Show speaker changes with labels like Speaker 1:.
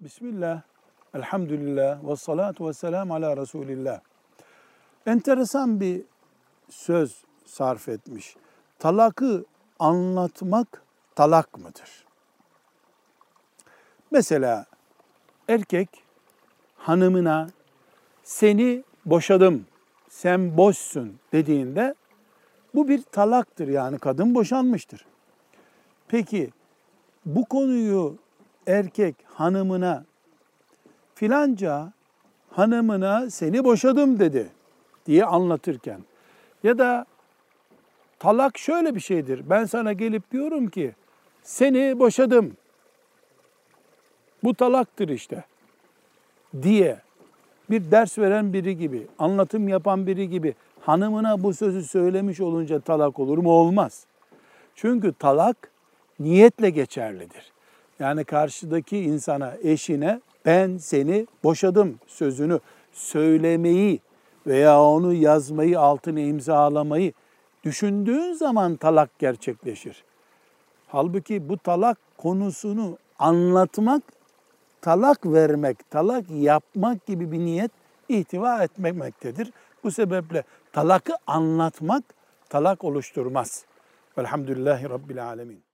Speaker 1: Bismillah, elhamdülillah ve salatu ve selam ala Resulillah. Enteresan bir söz sarf etmiş. Talakı anlatmak talak mıdır? Mesela erkek hanımına seni boşadım, sen boşsun dediğinde bu bir talaktır yani kadın boşanmıştır. Peki bu konuyu erkek hanımına filanca hanımına seni boşadım dedi diye anlatırken ya da talak şöyle bir şeydir. Ben sana gelip diyorum ki seni boşadım. Bu talaktır işte diye bir ders veren biri gibi, anlatım yapan biri gibi hanımına bu sözü söylemiş olunca talak olur mu? Olmaz. Çünkü talak niyetle geçerlidir. Yani karşıdaki insana, eşine ben seni boşadım sözünü söylemeyi veya onu yazmayı, altına imzalamayı düşündüğün zaman talak gerçekleşir. Halbuki bu talak konusunu anlatmak, talak vermek, talak yapmak gibi bir niyet ihtiva etmemektedir. Bu sebeple talakı anlatmak talak oluşturmaz. Velhamdülillahi Rabbil Alemin.